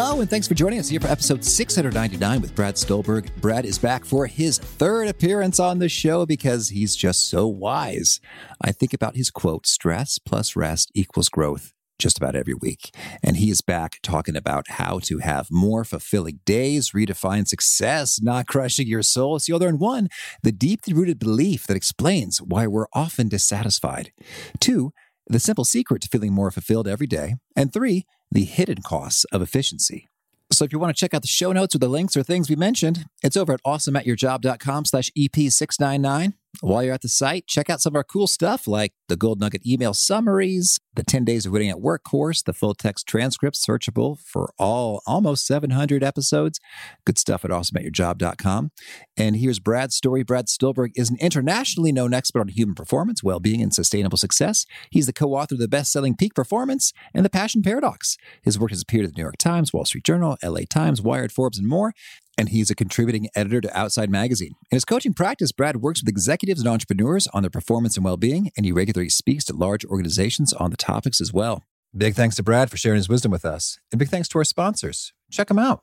Hello, and thanks for joining us here for episode 699 with Brad Stulberg. Brad is back for his third appearance on the show because he's just so wise. I think about his quote stress plus rest equals growth just about every week. And he is back talking about how to have more fulfilling days, redefine success, not crushing your soul. So you'll learn one, the deeply rooted belief that explains why we're often dissatisfied. Two, the simple secret to feeling more fulfilled every day. And three, the hidden costs of efficiency. So if you want to check out the show notes or the links or things we mentioned, it's over at awesomeatyourjob.com slash EP699. While you're at the site, check out some of our cool stuff like the Gold Nugget email summaries, the 10 Days of Winning at Work course, the full text transcripts searchable for all almost 700 episodes. Good stuff at awesomeatyourjob.com. And here's Brad's story. Brad Stulberg is an internationally known expert on human performance, well being, and sustainable success. He's the co author of the best selling Peak Performance and The Passion Paradox. His work has appeared at the New York Times, Wall Street Journal, LA Times, Wired, Forbes, and more and he's a contributing editor to Outside Magazine. In his coaching practice, Brad works with executives and entrepreneurs on their performance and well being, and he regularly speaks to large organizations on the topics as well. Big thanks to Brad for sharing his wisdom with us, and big thanks to our sponsors. Check them out.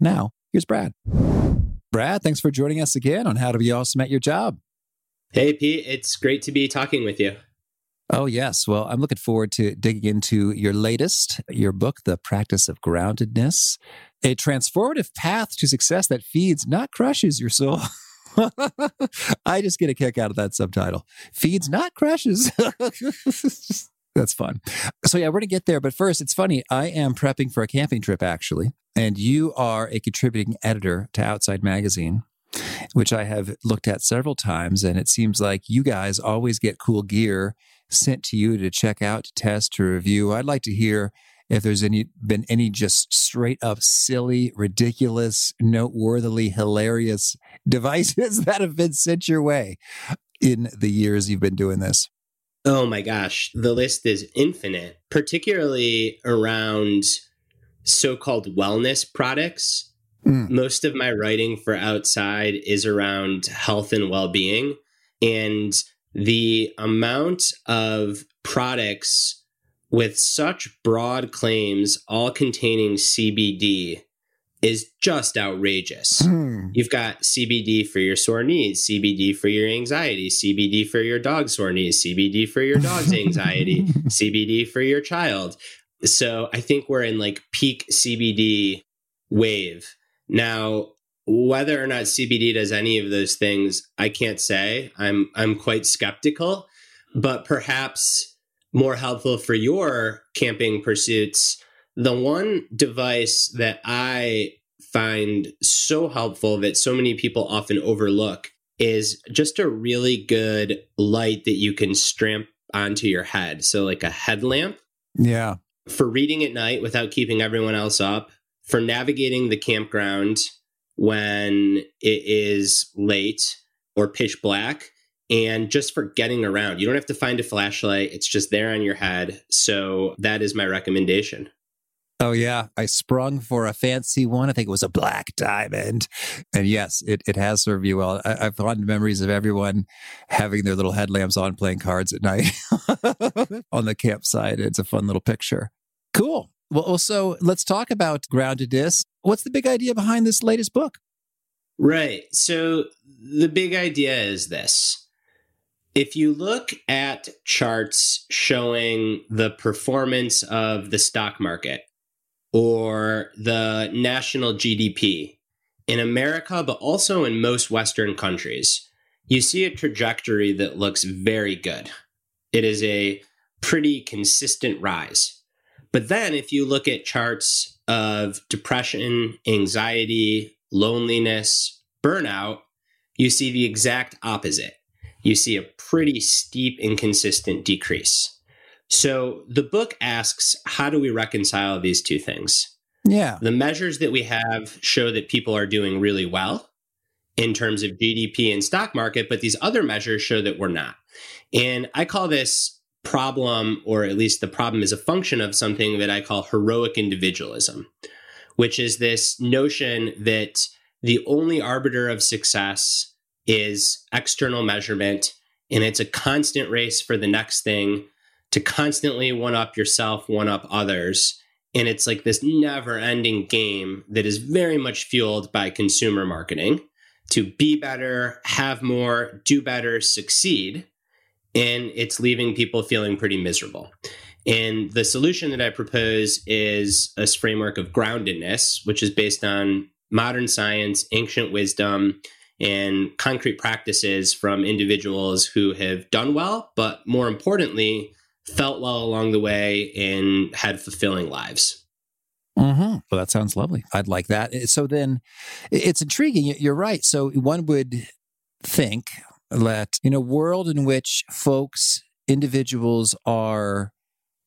Now, here's Brad. Brad, thanks for joining us again on How to Be Awesome at Your Job. Hey, Pete. It's great to be talking with you. Oh, yes. Well, I'm looking forward to digging into your latest, your book, The Practice of Groundedness, a transformative path to success that feeds, not crushes your soul. I just get a kick out of that subtitle. Feeds, not crushes. That's fun. So, yeah, we're going to get there. But first, it's funny. I am prepping for a camping trip, actually. And you are a contributing editor to Outside Magazine, which I have looked at several times. And it seems like you guys always get cool gear sent to you to check out, to test, to review. I'd like to hear if there's any been any just straight up silly, ridiculous, noteworthily hilarious devices that have been sent your way in the years you've been doing this. Oh my gosh, the list is infinite, particularly around so called wellness products. Mm. Most of my writing for outside is around health and well being. And the amount of products with such broad claims, all containing CBD, is just outrageous. Mm. You've got CBD for your sore knees, CBD for your anxiety, CBD for your dog's sore knees, CBD for your dog's anxiety, CBD for your child. So I think we're in like peak CBD wave. Now, whether or not CBD does any of those things, I can't say. I'm I'm quite skeptical, but perhaps more helpful for your camping pursuits. The one device that I find so helpful that so many people often overlook is just a really good light that you can strap onto your head. So like a headlamp. Yeah for reading at night without keeping everyone else up, for navigating the campground when it is late or pitch black, and just for getting around. You don't have to find a flashlight, it's just there on your head. So that is my recommendation. Oh yeah, I sprung for a fancy one. I think it was a black diamond, and yes, it, it has served you well. I, have fond memories of everyone having their little headlamps on, playing cards at night on the campsite. It's a fun little picture. Cool. Well, also let's talk about groundedness. What's the big idea behind this latest book? Right. So the big idea is this. If you look at charts showing the performance of the stock market or the national GDP in America, but also in most Western countries, you see a trajectory that looks very good. It is a pretty consistent rise. But then if you look at charts of depression, anxiety, loneliness, burnout, you see the exact opposite. You see a pretty steep, inconsistent decrease. So the book asks how do we reconcile these two things? Yeah. The measures that we have show that people are doing really well in terms of GDP and stock market, but these other measures show that we're not. And I call this problem, or at least the problem is a function of something that I call heroic individualism, which is this notion that the only arbiter of success is external measurement and it's a constant race for the next thing to constantly one up yourself, one up others. And it's like this never ending game that is very much fueled by consumer marketing to be better, have more, do better, succeed. And it's leaving people feeling pretty miserable. And the solution that I propose is a framework of groundedness, which is based on modern science, ancient wisdom, and concrete practices from individuals who have done well, but more importantly, felt well along the way and had fulfilling lives. Mm-hmm. Well, that sounds lovely. I'd like that. So then it's intriguing. You're right. So one would think that in a world in which folks, individuals are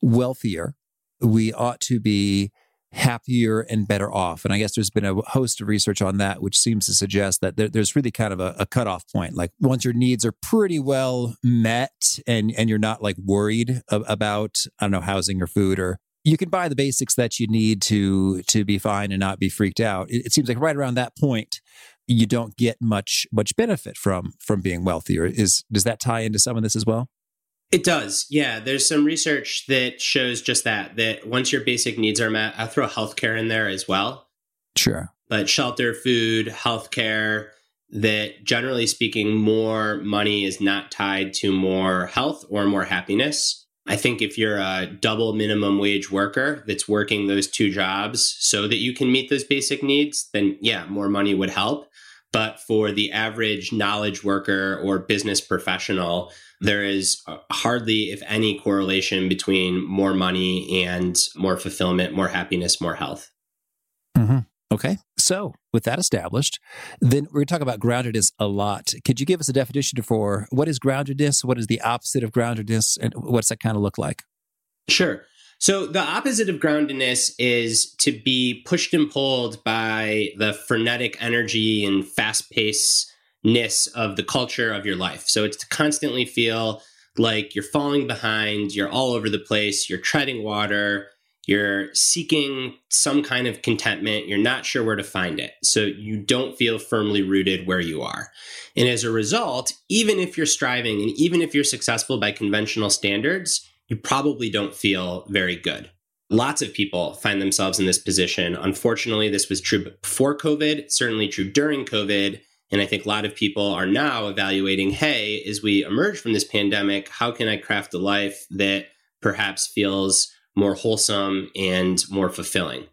wealthier, we ought to be happier and better off. And I guess there's been a host of research on that, which seems to suggest that there, there's really kind of a, a cutoff point. Like once your needs are pretty well met and, and you're not like worried about, I don't know, housing or food or you can buy the basics that you need to to be fine and not be freaked out. It, it seems like right around that point, you don't get much much benefit from from being wealthier. Is does that tie into some of this as well? It does. Yeah. There's some research that shows just that, that once your basic needs are met, I'll throw healthcare in there as well. Sure. But shelter, food, healthcare, that generally speaking, more money is not tied to more health or more happiness. I think if you're a double minimum wage worker that's working those two jobs so that you can meet those basic needs, then yeah, more money would help. But for the average knowledge worker or business professional, there is hardly, if any, correlation between more money and more fulfillment, more happiness, more health. Mm-hmm. Okay. So, with that established, then we're going to talk about groundedness a lot. Could you give us a definition for what is groundedness? What is the opposite of groundedness? And what's that kind of look like? Sure. So, the opposite of groundedness is to be pushed and pulled by the frenetic energy and fast pace ness of the culture of your life. So it's to constantly feel like you're falling behind, you're all over the place, you're treading water, you're seeking some kind of contentment, you're not sure where to find it. So you don't feel firmly rooted where you are. And as a result, even if you're striving and even if you're successful by conventional standards, you probably don't feel very good. Lots of people find themselves in this position. Unfortunately, this was true before COVID, certainly true during COVID and I think a lot of people are now evaluating hey, as we emerge from this pandemic, how can I craft a life that perhaps feels more wholesome and more fulfilling?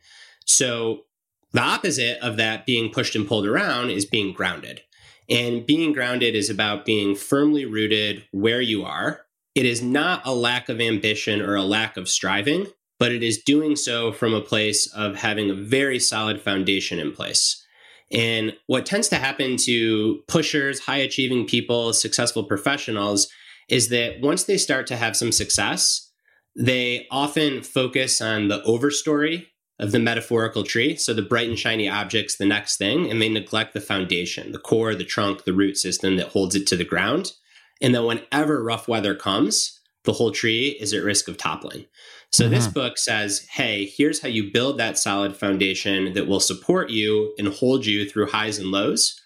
So, the opposite of that being pushed and pulled around is being grounded. And being grounded is about being firmly rooted where you are. It is not a lack of ambition or a lack of striving, but it is doing so from a place of having a very solid foundation in place. And what tends to happen to pushers, high achieving people, successful professionals is that once they start to have some success, they often focus on the overstory of the metaphorical tree. So the bright and shiny objects, the next thing, and they neglect the foundation, the core, the trunk, the root system that holds it to the ground. And that whenever rough weather comes, the whole tree is at risk of toppling. So mm-hmm. this book says, hey, here's how you build that solid foundation that will support you and hold you through highs and lows.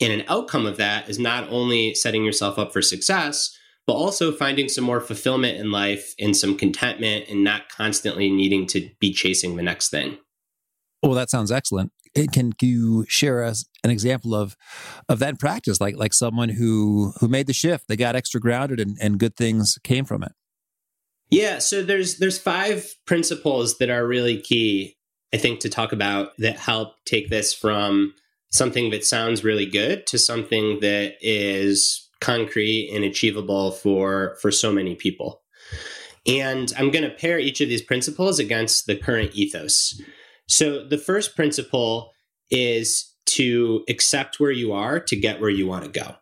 And an outcome of that is not only setting yourself up for success, but also finding some more fulfillment in life and some contentment and not constantly needing to be chasing the next thing. Well, that sounds excellent. Can you share us an example of of that practice, like like someone who who made the shift, they got extra grounded, and, and good things came from it? Yeah, so there's there's five principles that are really key, I think, to talk about that help take this from something that sounds really good to something that is concrete and achievable for for so many people. And I'm going to pair each of these principles against the current ethos. So the first principle is to accept where you are to get where you want to go.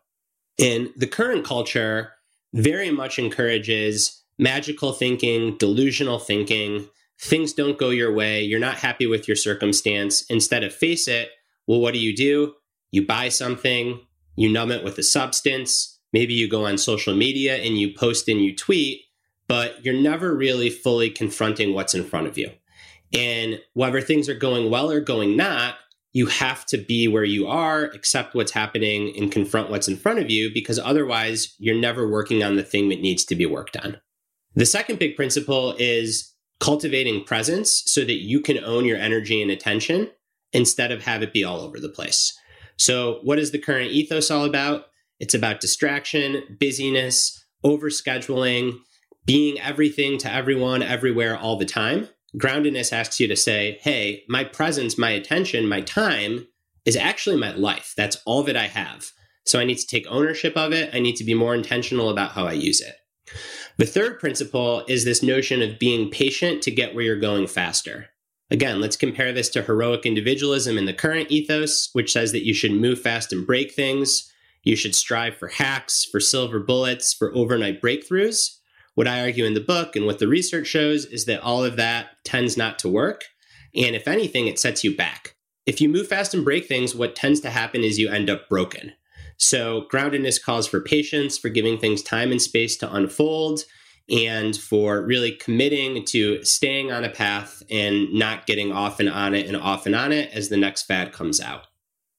And the current culture very much encourages magical thinking, delusional thinking. Things don't go your way. You're not happy with your circumstance. Instead of face it, well, what do you do? You buy something, you numb it with a substance. Maybe you go on social media and you post and you tweet, but you're never really fully confronting what's in front of you. And whether things are going well or going not, you have to be where you are, accept what's happening, and confront what's in front of you because otherwise you're never working on the thing that needs to be worked on. The second big principle is cultivating presence so that you can own your energy and attention instead of have it be all over the place. So, what is the current ethos all about? It's about distraction, busyness, overscheduling, being everything to everyone, everywhere, all the time. Groundedness asks you to say, hey, my presence, my attention, my time is actually my life. That's all that I have. So I need to take ownership of it. I need to be more intentional about how I use it. The third principle is this notion of being patient to get where you're going faster. Again, let's compare this to heroic individualism in the current ethos, which says that you should move fast and break things. You should strive for hacks, for silver bullets, for overnight breakthroughs. What I argue in the book and what the research shows is that all of that tends not to work. And if anything, it sets you back. If you move fast and break things, what tends to happen is you end up broken. So, groundedness calls for patience, for giving things time and space to unfold, and for really committing to staying on a path and not getting off and on it and off and on it as the next fad comes out.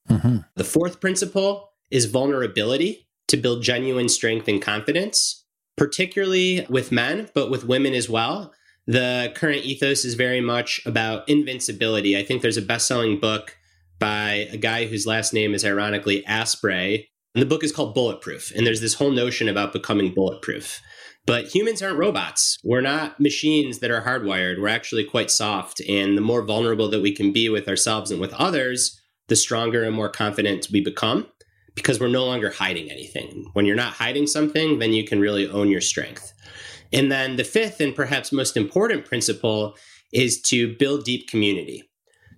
Mm-hmm. The fourth principle is vulnerability to build genuine strength and confidence, particularly with men, but with women as well. The current ethos is very much about invincibility. I think there's a best selling book by a guy whose last name is ironically Asprey. And the book is called Bulletproof. And there's this whole notion about becoming bulletproof. But humans aren't robots. We're not machines that are hardwired. We're actually quite soft. And the more vulnerable that we can be with ourselves and with others, the stronger and more confident we become because we're no longer hiding anything. When you're not hiding something, then you can really own your strength. And then the fifth and perhaps most important principle is to build deep community.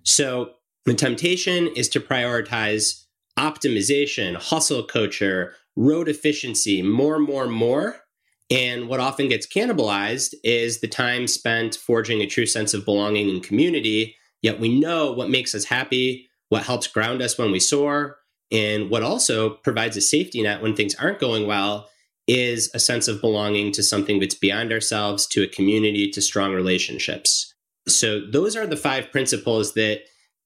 So the temptation is to prioritize optimization, hustle culture, road efficiency, more, more, more. And what often gets cannibalized is the time spent forging a true sense of belonging and community. Yet we know what makes us happy, what helps ground us when we soar, and what also provides a safety net when things aren't going well is a sense of belonging to something that's beyond ourselves, to a community, to strong relationships. So, those are the five principles that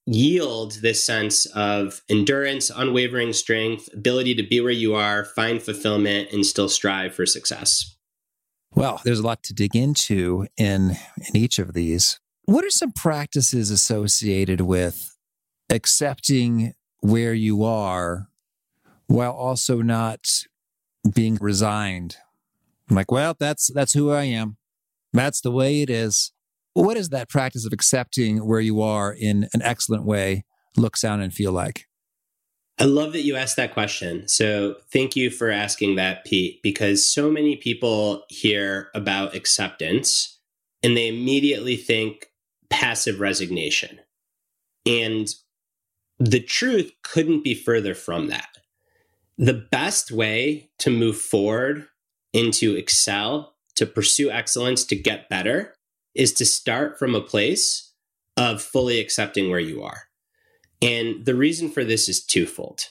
yield this sense of endurance, unwavering strength, ability to be where you are, find fulfillment, and still strive for success. Well, there's a lot to dig into in in each of these. What are some practices associated with accepting where you are while also not being resigned? I'm like, well, that's that's who I am. That's the way it is. What does that practice of accepting where you are in an excellent way look, sound, and feel like? I love that you asked that question. So thank you for asking that, Pete, because so many people hear about acceptance and they immediately think passive resignation. And the truth couldn't be further from that. The best way to move forward into excel, to pursue excellence, to get better is to start from a place of fully accepting where you are. And the reason for this is twofold.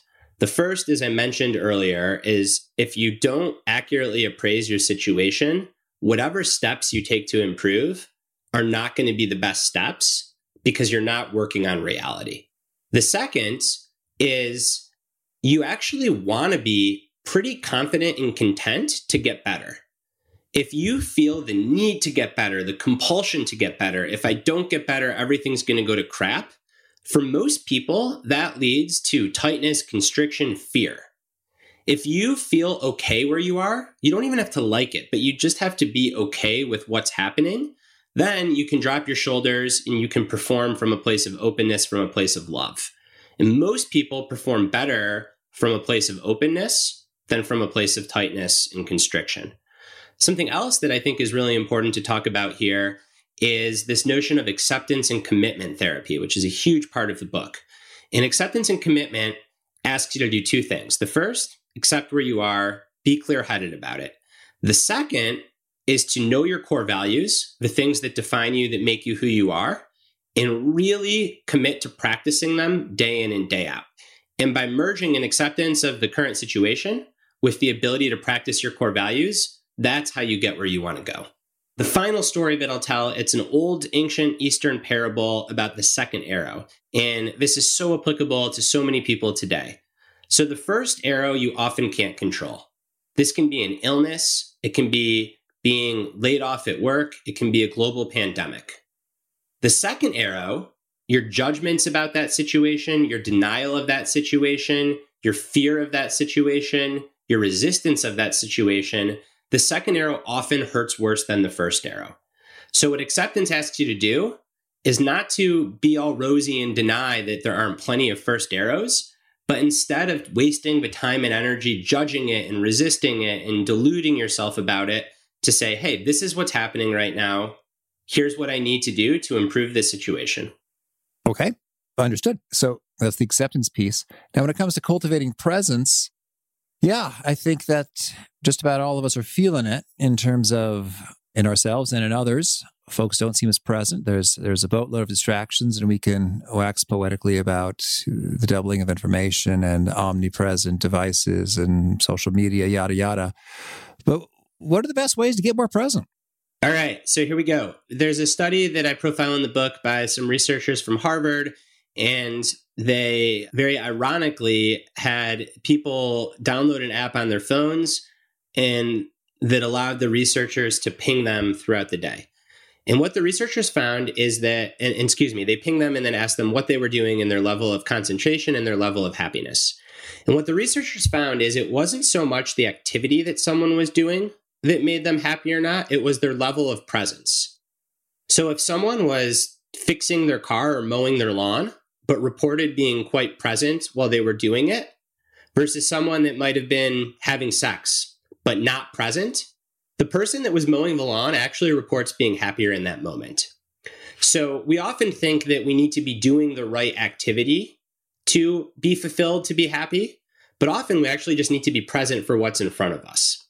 The first, as I mentioned earlier, is if you don't accurately appraise your situation, whatever steps you take to improve are not going to be the best steps because you're not working on reality. The second is you actually want to be pretty confident and content to get better. If you feel the need to get better, the compulsion to get better, if I don't get better, everything's going to go to crap. For most people, that leads to tightness, constriction, fear. If you feel okay where you are, you don't even have to like it, but you just have to be okay with what's happening. Then you can drop your shoulders and you can perform from a place of openness, from a place of love. And most people perform better from a place of openness than from a place of tightness and constriction. Something else that I think is really important to talk about here is this notion of acceptance and commitment therapy, which is a huge part of the book. And acceptance and commitment asks you to do two things. The first, accept where you are, be clear headed about it. The second is to know your core values, the things that define you, that make you who you are, and really commit to practicing them day in and day out. And by merging an acceptance of the current situation with the ability to practice your core values, that's how you get where you want to go. The final story that I'll tell, it's an old ancient Eastern parable about the second arrow. And this is so applicable to so many people today. So the first arrow you often can't control. This can be an illness, it can be being laid off at work, it can be a global pandemic. The second arrow, your judgments about that situation, your denial of that situation, your fear of that situation, your resistance of that situation, the second arrow often hurts worse than the first arrow. So, what acceptance asks you to do is not to be all rosy and deny that there aren't plenty of first arrows, but instead of wasting the time and energy judging it and resisting it and deluding yourself about it, to say, hey, this is what's happening right now. Here's what I need to do to improve this situation. Okay, understood. So that's the acceptance piece. Now, when it comes to cultivating presence, yeah, I think that just about all of us are feeling it in terms of in ourselves and in others. Folks don't seem as present. There's there's a boatload of distractions, and we can wax poetically about the doubling of information and omnipresent devices and social media, yada yada. But what are the best ways to get more present? All right, so here we go. There's a study that I profile in the book by some researchers from Harvard and they very ironically had people download an app on their phones and that allowed the researchers to ping them throughout the day. And what the researchers found is that, and, and excuse me, they pinged them and then asked them what they were doing and their level of concentration and their level of happiness. And what the researchers found is it wasn't so much the activity that someone was doing that made them happy or not, it was their level of presence. So if someone was fixing their car or mowing their lawn, but reported being quite present while they were doing it versus someone that might have been having sex but not present, the person that was mowing the lawn actually reports being happier in that moment. So we often think that we need to be doing the right activity to be fulfilled, to be happy, but often we actually just need to be present for what's in front of us.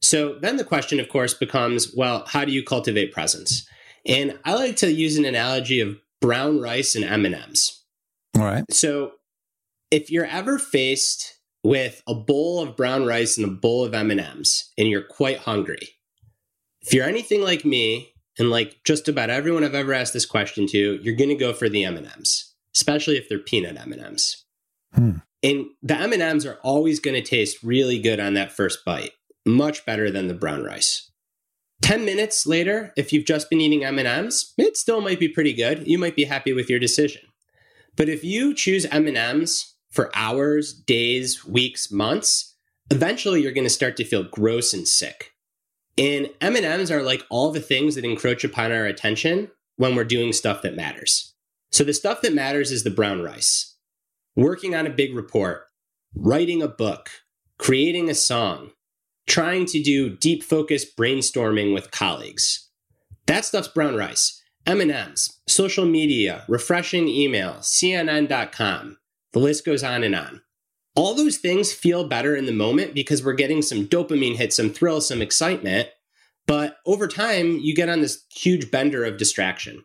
So then the question, of course, becomes well, how do you cultivate presence? And I like to use an analogy of brown rice and M&Ms. All right. So if you're ever faced with a bowl of brown rice and a bowl of M&Ms and you're quite hungry, if you're anything like me and like just about everyone I've ever asked this question to, you're going to go for the M&Ms, especially if they're peanut M&Ms. Hmm. And the M&Ms are always going to taste really good on that first bite, much better than the brown rice. 10 minutes later, if you've just been eating M&Ms, it still might be pretty good. You might be happy with your decision. But if you choose M&Ms for hours, days, weeks, months, eventually you're going to start to feel gross and sick. And M&Ms are like all the things that encroach upon our attention when we're doing stuff that matters. So the stuff that matters is the brown rice. Working on a big report, writing a book, creating a song, trying to do deep focus brainstorming with colleagues. That stuff's brown rice. M&Ms, social media, refreshing email, CNN.com. The list goes on and on. All those things feel better in the moment because we're getting some dopamine hit, some thrill, some excitement. But over time, you get on this huge bender of distraction.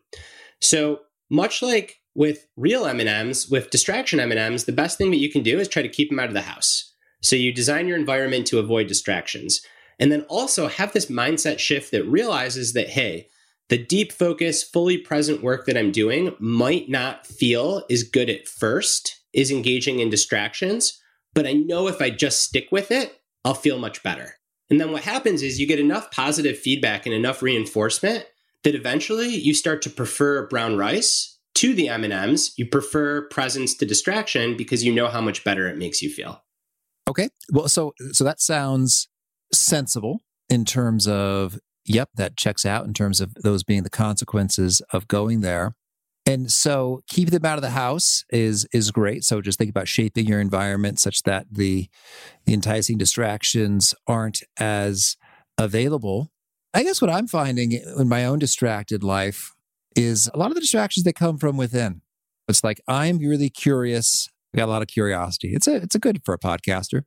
So much like with real M&Ms, with distraction M&Ms, the best thing that you can do is try to keep them out of the house. So you design your environment to avoid distractions. And then also have this mindset shift that realizes that, hey, the deep focus, fully present work that I'm doing might not feel as good at first is engaging in distractions, but I know if I just stick with it, I'll feel much better. And then what happens is you get enough positive feedback and enough reinforcement that eventually you start to prefer brown rice to the M&Ms. You prefer presence to distraction because you know how much better it makes you feel. Okay. Well, so so that sounds sensible in terms of yep, that checks out in terms of those being the consequences of going there. And so keep them out of the house is is great. So just think about shaping your environment such that the the enticing distractions aren't as available. I guess what I'm finding in my own distracted life is a lot of the distractions that come from within. It's like I'm really curious. I got a lot of curiosity. It's a it's a good for a podcaster.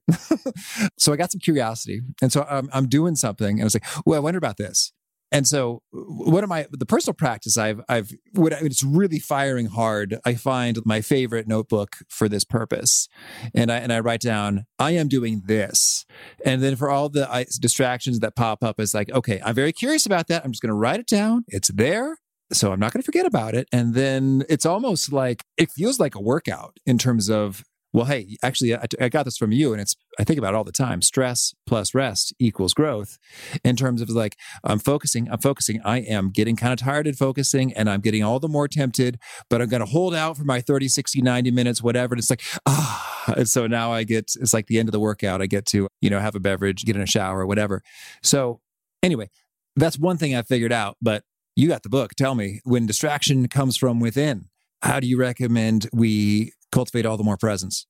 so I got some curiosity, and so I'm I'm doing something, and I was like, "Well, I wonder about this." And so, what am I? The personal practice I've I've what it's really firing hard. I find my favorite notebook for this purpose, and I and I write down I am doing this, and then for all the distractions that pop up, it's like okay, I'm very curious about that. I'm just going to write it down. It's there, so I'm not going to forget about it. And then it's almost like it feels like a workout in terms of well, hey, actually, I, I, got this from you, and it's I think about it all the time. Stress plus rest equals growth. In terms of like, I'm focusing, I'm focusing. I am getting kind of tired of focusing, and I'm getting all the more tempted. But I'm going to hold out for my 30, 60, 90 minutes, whatever. And it's like ah, and so now I get it's like the end of the workout. I get to you know have a beverage, get in a shower, whatever. So anyway, that's one thing I figured out. But you got the book. Tell me when distraction comes from within. How do you recommend we cultivate all the more presence?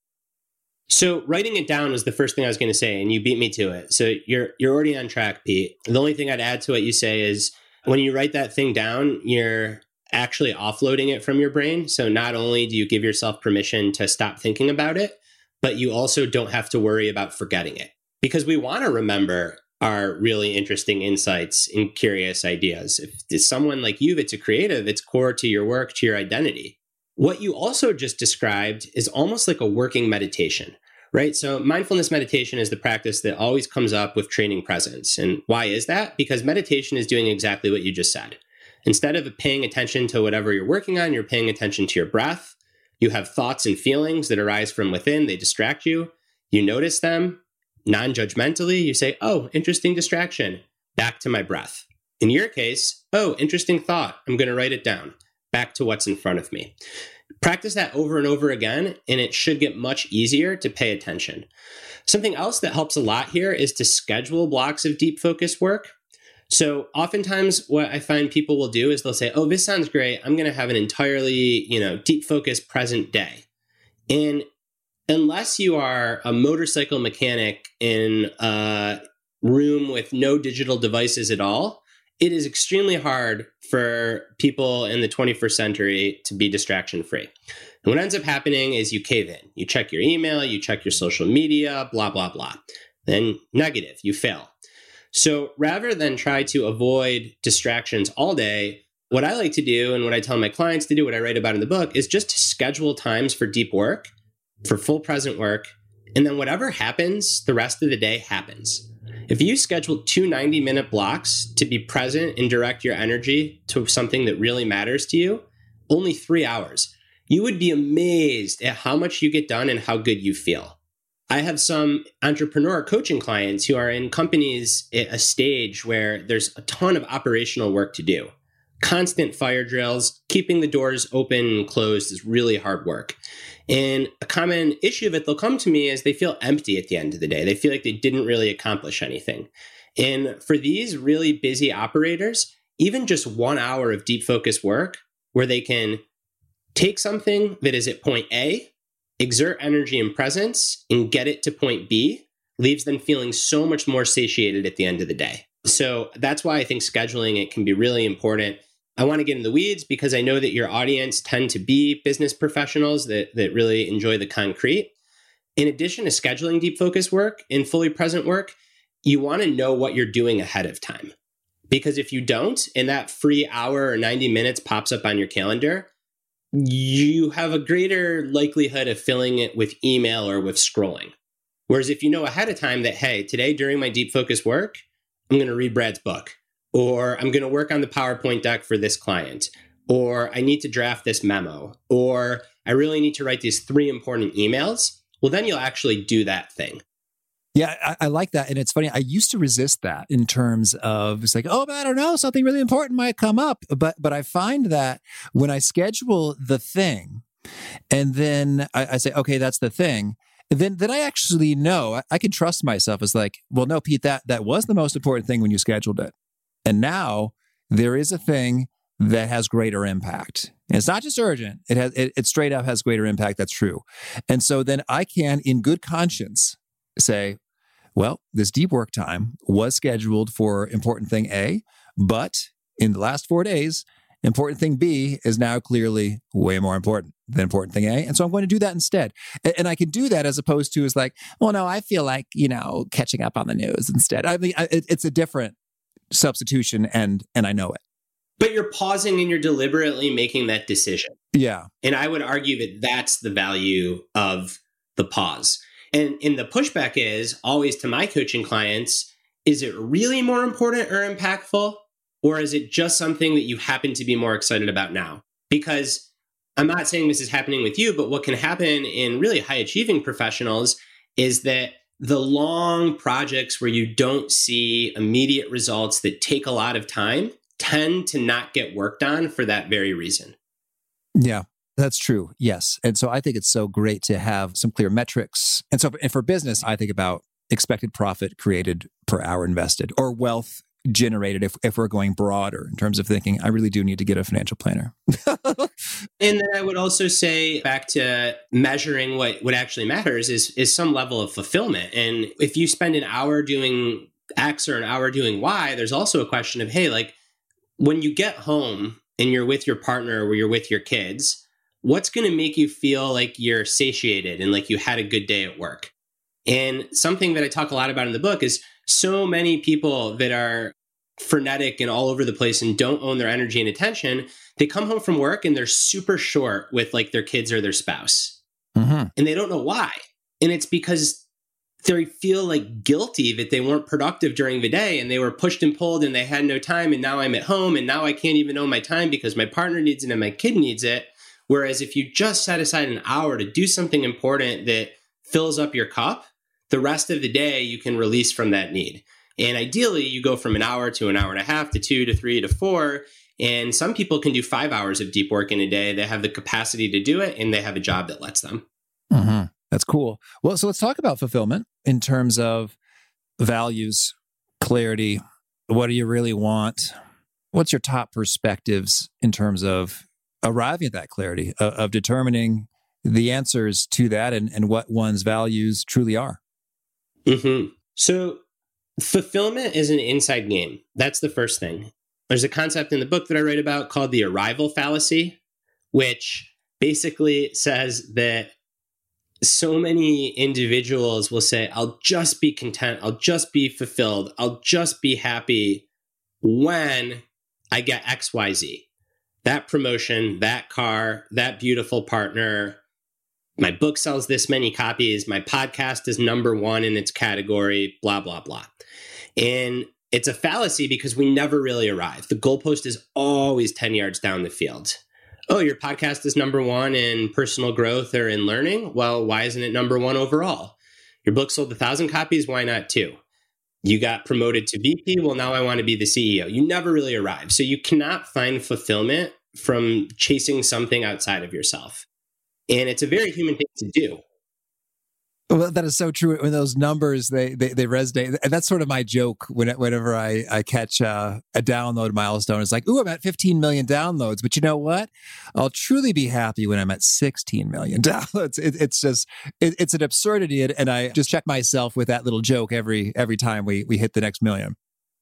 So writing it down was the first thing I was going to say, and you beat me to it. So you're you're already on track, Pete. The only thing I'd add to what you say is when you write that thing down, you're actually offloading it from your brain. So not only do you give yourself permission to stop thinking about it, but you also don't have to worry about forgetting it. Because we want to remember our really interesting insights and curious ideas. If it's someone like you that's a creative, it's core to your work, to your identity. What you also just described is almost like a working meditation, right? So, mindfulness meditation is the practice that always comes up with training presence. And why is that? Because meditation is doing exactly what you just said. Instead of paying attention to whatever you're working on, you're paying attention to your breath. You have thoughts and feelings that arise from within, they distract you. You notice them non judgmentally. You say, Oh, interesting distraction. Back to my breath. In your case, Oh, interesting thought. I'm going to write it down back to what's in front of me. Practice that over and over again, and it should get much easier to pay attention. Something else that helps a lot here is to schedule blocks of deep focus work. So oftentimes what I find people will do is they'll say, "Oh, this sounds great. I'm going to have an entirely, you know, deep focus present day." And unless you are a motorcycle mechanic in a room with no digital devices at all, it is extremely hard for people in the 21st century to be distraction free. And what ends up happening is you cave in. You check your email, you check your social media, blah, blah, blah. Then negative, you fail. So rather than try to avoid distractions all day, what I like to do and what I tell my clients to do, what I write about in the book, is just to schedule times for deep work, for full present work. And then whatever happens, the rest of the day happens. If you schedule two 90 minute blocks to be present and direct your energy to something that really matters to you, only three hours, you would be amazed at how much you get done and how good you feel. I have some entrepreneur coaching clients who are in companies at a stage where there's a ton of operational work to do. Constant fire drills, keeping the doors open and closed is really hard work. And a common issue that they'll come to me is they feel empty at the end of the day. They feel like they didn't really accomplish anything. And for these really busy operators, even just one hour of deep focus work where they can take something that is at point A, exert energy and presence, and get it to point B leaves them feeling so much more satiated at the end of the day. So that's why I think scheduling it can be really important. I want to get in the weeds because I know that your audience tend to be business professionals that, that really enjoy the concrete. In addition to scheduling deep focus work and fully present work, you want to know what you're doing ahead of time. Because if you don't, and that free hour or 90 minutes pops up on your calendar, you have a greater likelihood of filling it with email or with scrolling. Whereas if you know ahead of time that, hey, today during my deep focus work, I'm going to read Brad's book, or I'm going to work on the PowerPoint deck for this client, or I need to draft this memo, or I really need to write these three important emails, well, then you'll actually do that thing. Yeah, I, I, like that. And it's funny, I used to resist that in terms of it's like, oh, I don't know, something really important might come up. But but I find that when I schedule the thing and then I, I say, okay, that's the thing, then then I actually know I, I can trust myself as like, well, no, Pete, that that was the most important thing when you scheduled it. And now there is a thing that has greater impact. And it's not just urgent. It has it, it straight up has greater impact. That's true. And so then I can, in good conscience, say, well, this deep work time was scheduled for important thing A, but in the last four days, important thing B is now clearly way more important than important thing A. And so I'm going to do that instead. And I can do that as opposed to is like, well, no, I feel like, you know, catching up on the news instead. I mean, it's a different substitution and, and I know it. But you're pausing and you're deliberately making that decision. Yeah. And I would argue that that's the value of the pause. And, and the pushback is always to my coaching clients is it really more important or impactful? Or is it just something that you happen to be more excited about now? Because I'm not saying this is happening with you, but what can happen in really high achieving professionals is that the long projects where you don't see immediate results that take a lot of time tend to not get worked on for that very reason. Yeah. That's true. Yes. And so I think it's so great to have some clear metrics. And so and for business, I think about expected profit created per hour invested or wealth generated if, if we're going broader in terms of thinking i really do need to get a financial planner and then i would also say back to measuring what what actually matters is is some level of fulfillment and if you spend an hour doing x or an hour doing y there's also a question of hey like when you get home and you're with your partner or you're with your kids what's going to make you feel like you're satiated and like you had a good day at work? And something that I talk a lot about in the book is so many people that are frenetic and all over the place and don't own their energy and attention, they come home from work and they're super short with like their kids or their spouse. Mm-hmm. And they don't know why. And it's because they feel like guilty that they weren't productive during the day and they were pushed and pulled and they had no time. And now I'm at home and now I can't even own my time because my partner needs it and my kid needs it. Whereas if you just set aside an hour to do something important that fills up your cup, the rest of the day you can release from that need. And ideally, you go from an hour to an hour and a half to two to three to four. And some people can do five hours of deep work in a day. They have the capacity to do it and they have a job that lets them. Mm-hmm. That's cool. Well, so let's talk about fulfillment in terms of values, clarity. What do you really want? What's your top perspectives in terms of arriving at that clarity of, of determining the answers to that and, and what one's values truly are. Mm-hmm. So, fulfillment is an inside game. That's the first thing. There's a concept in the book that I write about called the arrival fallacy, which basically says that so many individuals will say, I'll just be content, I'll just be fulfilled, I'll just be happy when I get XYZ that promotion, that car, that beautiful partner. My book sells this many copies. My podcast is number one in its category, blah, blah, blah. And it's a fallacy because we never really arrive. The goalpost is always 10 yards down the field. Oh, your podcast is number one in personal growth or in learning? Well, why isn't it number one overall? Your book sold a thousand copies. Why not two? You got promoted to VP. Well, now I want to be the CEO. You never really arrive. So you cannot find fulfillment from chasing something outside of yourself. And it's a very human thing to do. Well, that is so true. When those numbers they they, they resonate, and that's sort of my joke. When, whenever I I catch a download milestone, it's like, "Ooh, I'm at 15 million downloads." But you know what? I'll truly be happy when I'm at 16 million downloads. It, it's just it, it's an absurdity, and I just check myself with that little joke every every time we we hit the next million.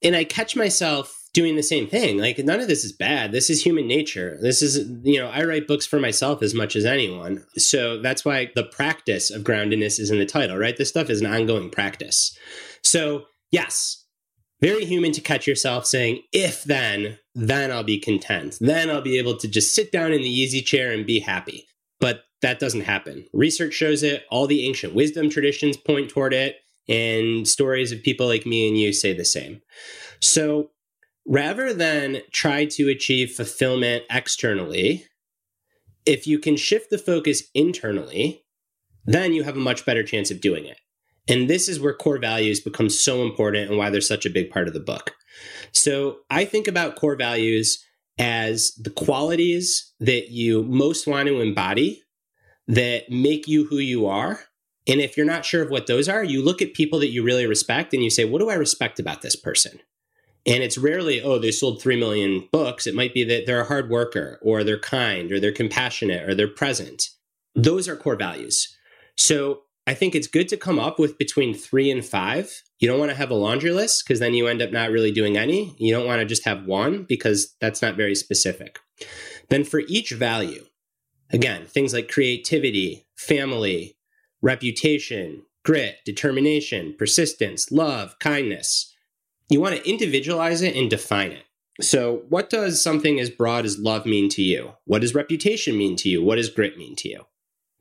And I catch myself doing the same thing. Like none of this is bad. This is human nature. This is, you know, I write books for myself as much as anyone. So that's why the practice of groundedness is in the title, right? This stuff is an ongoing practice. So, yes, very human to catch yourself saying, if then, then I'll be content. Then I'll be able to just sit down in the easy chair and be happy. But that doesn't happen. Research shows it. All the ancient wisdom traditions point toward it. And stories of people like me and you say the same. So rather than try to achieve fulfillment externally, if you can shift the focus internally, then you have a much better chance of doing it. And this is where core values become so important and why they're such a big part of the book. So I think about core values as the qualities that you most want to embody that make you who you are. And if you're not sure of what those are, you look at people that you really respect and you say, what do I respect about this person? And it's rarely, oh, they sold 3 million books. It might be that they're a hard worker or they're kind or they're compassionate or they're present. Those are core values. So I think it's good to come up with between three and five. You don't want to have a laundry list because then you end up not really doing any. You don't want to just have one because that's not very specific. Then for each value, again, things like creativity, family, reputation, grit, determination, persistence, love, kindness you want to individualize it and define it. So, what does something as broad as love mean to you? What does reputation mean to you? What does grit mean to you?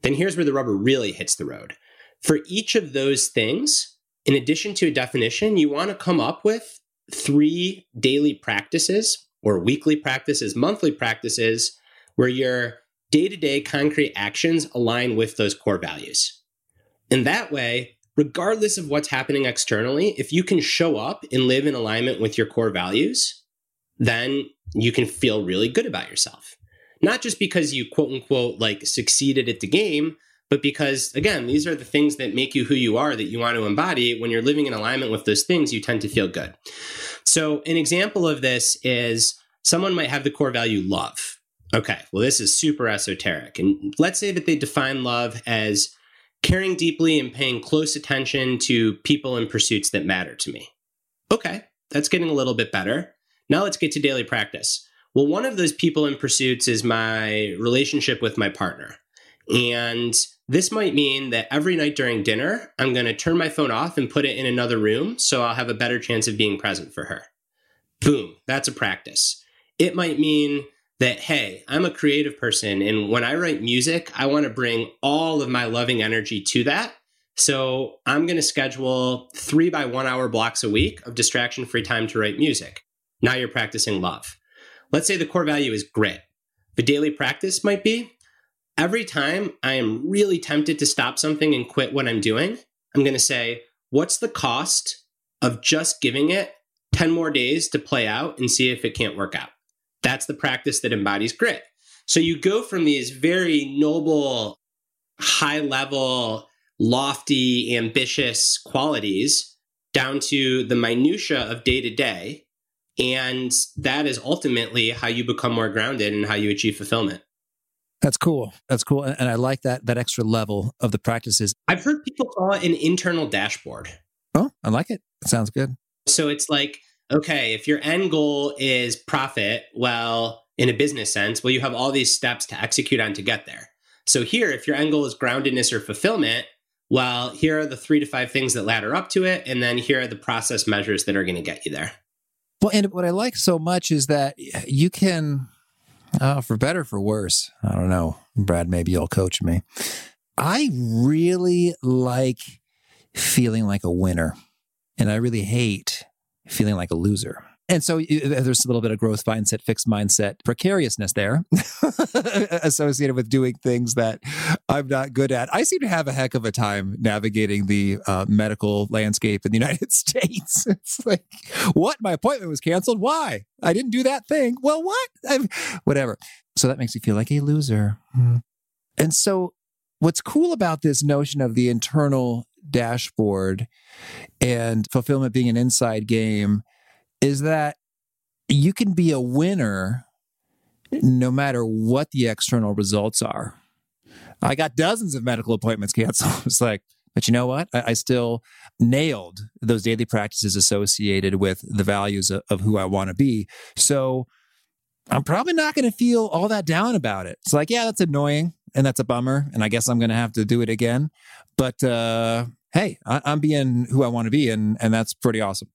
Then here's where the rubber really hits the road. For each of those things, in addition to a definition, you want to come up with three daily practices or weekly practices, monthly practices, where your day to day concrete actions align with those core values. And that way, regardless of what's happening externally, if you can show up and live in alignment with your core values, then you can feel really good about yourself. Not just because you quote unquote like succeeded at the game, but because again, these are the things that make you who you are that you want to embody. When you're living in alignment with those things, you tend to feel good. So, an example of this is someone might have the core value love. Okay, well, this is super esoteric. And let's say that they define love as caring deeply and paying close attention to people and pursuits that matter to me. Okay, that's getting a little bit better. Now let's get to daily practice. Well, one of those people and pursuits is my relationship with my partner. And this might mean that every night during dinner, I'm going to turn my phone off and put it in another room so I'll have a better chance of being present for her. Boom, that's a practice. It might mean that, hey, I'm a creative person. And when I write music, I want to bring all of my loving energy to that. So I'm going to schedule three by one hour blocks a week of distraction free time to write music. Now you're practicing love. Let's say the core value is grit. The daily practice might be every time I am really tempted to stop something and quit what I'm doing, I'm going to say, what's the cost of just giving it 10 more days to play out and see if it can't work out? That's the practice that embodies grit. So you go from these very noble, high level, lofty, ambitious qualities down to the minutia of day to day. And that is ultimately how you become more grounded and how you achieve fulfillment. That's cool. That's cool. And I like that that extra level of the practices. I've heard people call it an internal dashboard. Oh, I like it. It sounds good. So it's like okay, if your end goal is profit, well, in a business sense, well, you have all these steps to execute on to get there. So here, if your end goal is groundedness or fulfillment, well, here are the three to five things that ladder up to it. And then here are the process measures that are going to get you there. Well, and what I like so much is that you can, uh, for better, for worse, I don't know, Brad, maybe you'll coach me. I really like feeling like a winner. And I really hate feeling like a loser. And so there's a little bit of growth mindset, fixed mindset, precariousness there associated with doing things that I'm not good at. I seem to have a heck of a time navigating the uh, medical landscape in the United States. It's like, what? My appointment was canceled. Why? I didn't do that thing. Well, what? I'm, whatever. So that makes me feel like a loser. Hmm. And so what's cool about this notion of the internal dashboard and fulfillment being an inside game is that you can be a winner no matter what the external results are. I got dozens of medical appointments canceled. it's like, but you know what? I, I, still nailed those daily practices associated with the values of, of who I want to be. So I'm probably not going to feel all that down about it. It's like, yeah, that's annoying and that's a bummer. And I guess I'm going to have to do it again. But uh, hey, I, I'm being who I want to be, and and that's pretty awesome.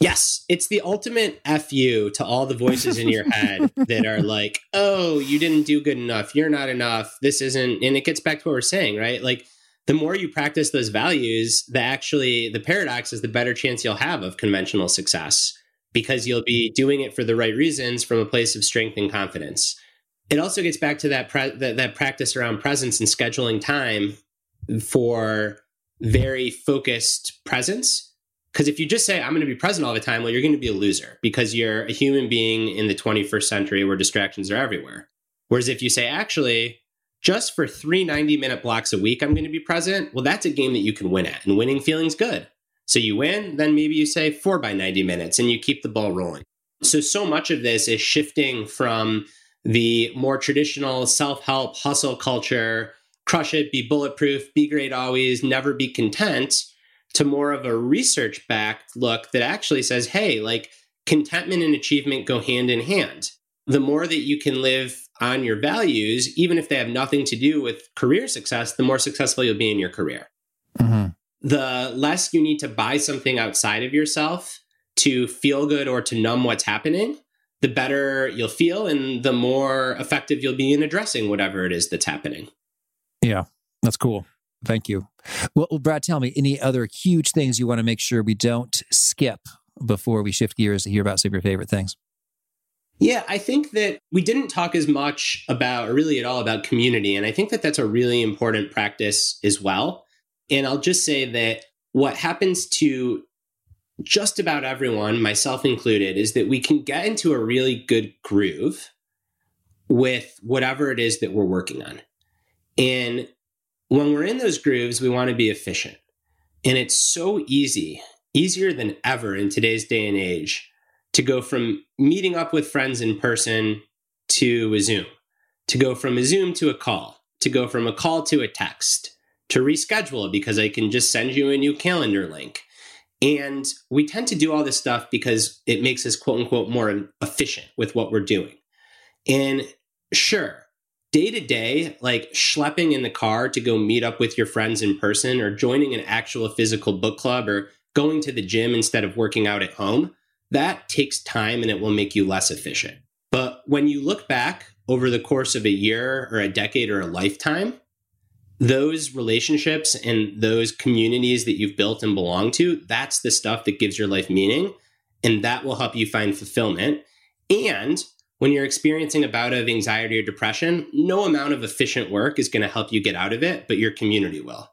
Yes, it's the ultimate fu to all the voices in your head that are like, "Oh, you didn't do good enough. You're not enough. This isn't." And it gets back to what we're saying, right? Like the more you practice those values, the actually the paradox is the better chance you'll have of conventional success because you'll be doing it for the right reasons from a place of strength and confidence. It also gets back to that pre- that, that practice around presence and scheduling time for very focused presence. Because if you just say, I'm going to be present all the time, well, you're going to be a loser because you're a human being in the 21st century where distractions are everywhere. Whereas if you say, actually, just for three 90 minute blocks a week, I'm going to be present, well, that's a game that you can win at. And winning feeling's good. So you win, then maybe you say four by 90 minutes and you keep the ball rolling. So, so much of this is shifting from the more traditional self help hustle culture, crush it, be bulletproof, be great always, never be content, to more of a research backed look that actually says, hey, like contentment and achievement go hand in hand. The more that you can live on your values, even if they have nothing to do with career success, the more successful you'll be in your career. Mm-hmm the less you need to buy something outside of yourself to feel good or to numb what's happening, the better you'll feel and the more effective you'll be in addressing whatever it is that's happening. Yeah, that's cool. Thank you. Well, Brad, tell me any other huge things you want to make sure we don't skip before we shift gears to hear about some of your favorite things? Yeah, I think that we didn't talk as much about, or really at all, about community. And I think that that's a really important practice as well. And I'll just say that what happens to just about everyone, myself included, is that we can get into a really good groove with whatever it is that we're working on. And when we're in those grooves, we want to be efficient. And it's so easy, easier than ever in today's day and age, to go from meeting up with friends in person to a Zoom, to go from a Zoom to a call, to go from a call to a text, to reschedule because I can just send you a new calendar link. And we tend to do all this stuff because it makes us quote unquote more efficient with what we're doing. And sure, day to day, like schlepping in the car to go meet up with your friends in person or joining an actual physical book club or going to the gym instead of working out at home, that takes time and it will make you less efficient. But when you look back over the course of a year or a decade or a lifetime, those relationships and those communities that you've built and belong to, that's the stuff that gives your life meaning. And that will help you find fulfillment. And when you're experiencing a bout of anxiety or depression, no amount of efficient work is going to help you get out of it, but your community will.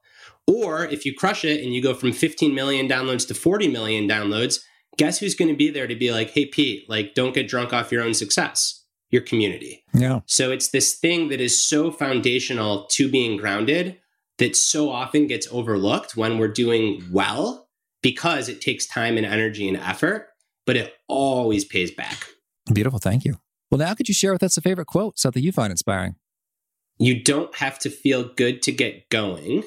Or if you crush it and you go from 15 million downloads to 40 million downloads, guess who's going to be there to be like, hey, Pete, like, don't get drunk off your own success? Your community. Yeah. So it's this thing that is so foundational to being grounded that so often gets overlooked when we're doing well because it takes time and energy and effort, but it always pays back. Beautiful. Thank you. Well, now could you share with us a favorite quote, something you find inspiring? You don't have to feel good to get going.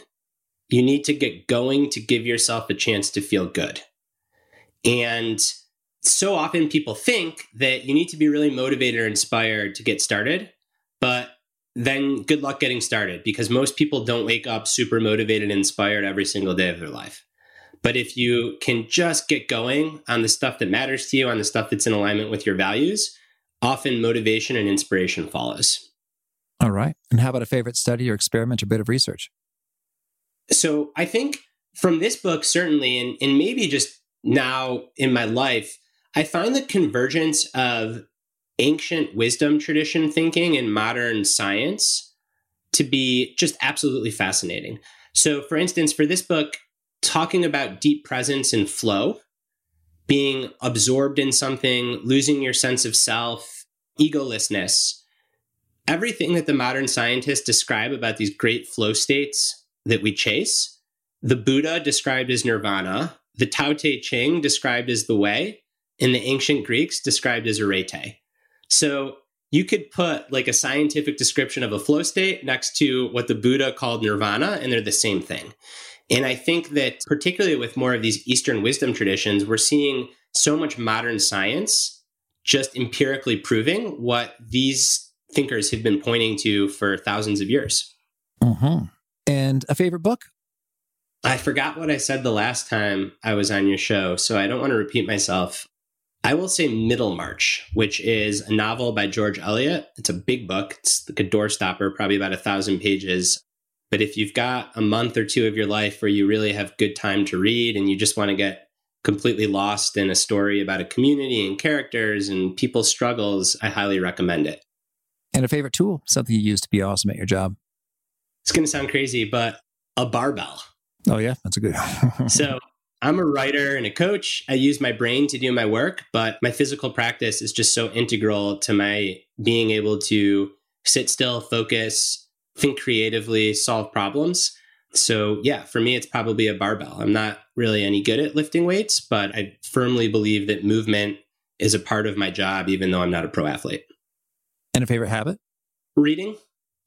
You need to get going to give yourself a chance to feel good. And so often people think that you need to be really motivated or inspired to get started, but then good luck getting started because most people don't wake up super motivated and inspired every single day of their life. But if you can just get going on the stuff that matters to you, on the stuff that's in alignment with your values, often motivation and inspiration follows. All right. And how about a favorite study or experiment or bit of research? So I think from this book, certainly, and, and maybe just now in my life, I find the convergence of ancient wisdom tradition thinking and modern science to be just absolutely fascinating. So, for instance, for this book, talking about deep presence and flow, being absorbed in something, losing your sense of self, egolessness, everything that the modern scientists describe about these great flow states that we chase, the Buddha described as nirvana, the Tao Te Ching described as the way, in the ancient Greeks described as arete. So you could put like a scientific description of a flow state next to what the Buddha called nirvana, and they're the same thing. And I think that, particularly with more of these Eastern wisdom traditions, we're seeing so much modern science just empirically proving what these thinkers have been pointing to for thousands of years. Mm-hmm. And a favorite book? I forgot what I said the last time I was on your show, so I don't want to repeat myself. I will say Middlemarch, which is a novel by George Eliot. It's a big book. It's like a doorstopper, probably about a thousand pages. But if you've got a month or two of your life where you really have good time to read and you just want to get completely lost in a story about a community and characters and people's struggles, I highly recommend it. And a favorite tool, something you use to be awesome at your job. It's going to sound crazy, but a barbell. Oh, yeah, that's a good So I'm a writer and a coach. I use my brain to do my work, but my physical practice is just so integral to my being able to sit still, focus, think creatively, solve problems. So, yeah, for me, it's probably a barbell. I'm not really any good at lifting weights, but I firmly believe that movement is a part of my job, even though I'm not a pro athlete. And a favorite habit? Reading.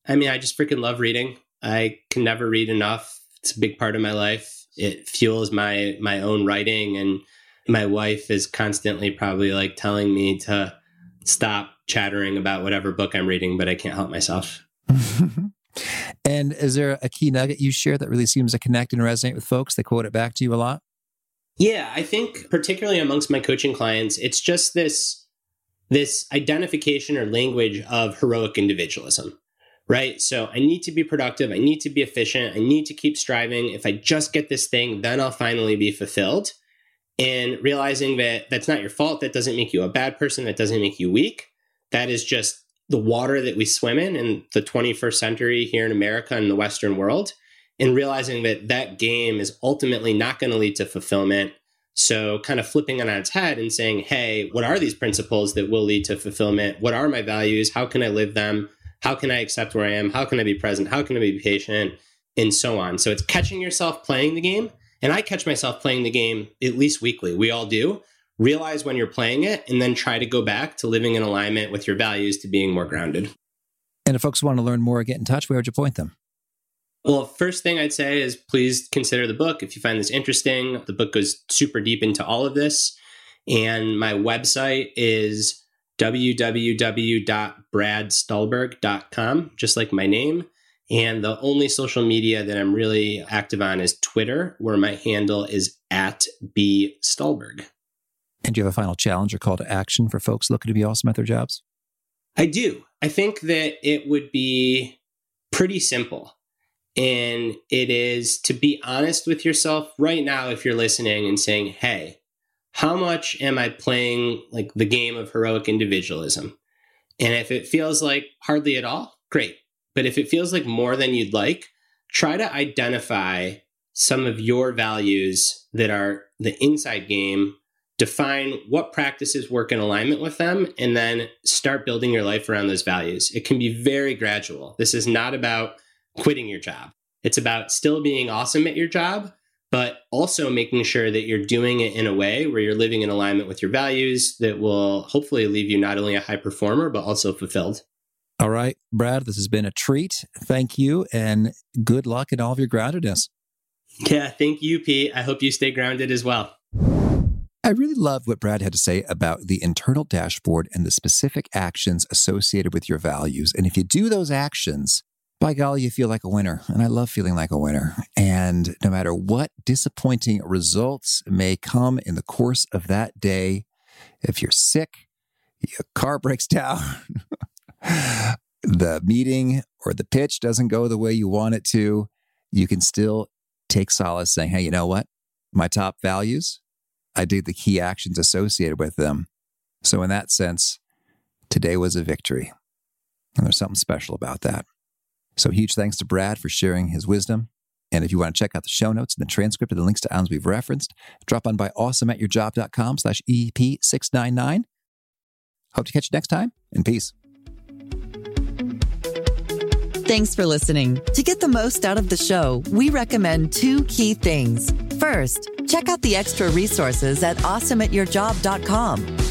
I mean, I just freaking love reading. I can never read enough. It's a big part of my life. It fuels my my own writing and my wife is constantly probably like telling me to stop chattering about whatever book I'm reading, but I can't help myself. and is there a key nugget you share that really seems to connect and resonate with folks? They quote it back to you a lot? Yeah, I think particularly amongst my coaching clients, it's just this this identification or language of heroic individualism. Right? So I need to be productive, I need to be efficient, I need to keep striving. If I just get this thing, then I'll finally be fulfilled. And realizing that that's not your fault, that doesn't make you a bad person, that doesn't make you weak. That is just the water that we swim in in the 21st century here in America and the Western world, and realizing that that game is ultimately not going to lead to fulfillment. So, kind of flipping it on its head and saying, hey, what are these principles that will lead to fulfillment? What are my values? How can I live them? How can I accept where I am? How can I be present? How can I be patient? And so on. So, it's catching yourself playing the game. And I catch myself playing the game at least weekly. We all do realize when you're playing it, and then try to go back to living in alignment with your values to being more grounded. And if folks want to learn more, or get in touch, where would you point them? Well, first thing I'd say is please consider the book if you find this interesting. The book goes super deep into all of this. And my website is www.bradstulberg.com, just like my name. And the only social media that I'm really active on is Twitter, where my handle is at B. And do you have a final challenge or call to action for folks looking to be awesome at their jobs? I do. I think that it would be pretty simple. And it is to be honest with yourself right now, if you're listening and saying, hey, how much am I playing like the game of heroic individualism? And if it feels like hardly at all, great. But if it feels like more than you'd like, try to identify some of your values that are the inside game define what practices work in alignment with them, and then start building your life around those values. It can be very gradual. This is not about quitting your job, it's about still being awesome at your job, but also making sure that you're doing it in a way where you're living in alignment with your values that will hopefully leave you not only a high performer, but also fulfilled. All right, Brad, this has been a treat. Thank you and good luck in all of your groundedness. Yeah, thank you, Pete. I hope you stay grounded as well. I really love what Brad had to say about the internal dashboard and the specific actions associated with your values. And if you do those actions, by golly, you feel like a winner. And I love feeling like a winner. And no matter what disappointing results may come in the course of that day, if you're sick, your car breaks down, the meeting or the pitch doesn't go the way you want it to, you can still take solace saying, hey, you know what? My top values, I did the key actions associated with them. So, in that sense, today was a victory. And there's something special about that. So, huge thanks to Brad for sharing his wisdom. And if you want to check out the show notes and the transcript of the links to items we've referenced, drop on by awesomeatyourjob.com slash EP699. Hope to catch you next time, and peace. Thanks for listening. To get the most out of the show, we recommend two key things. First, check out the extra resources at awesomeatyourjob.com.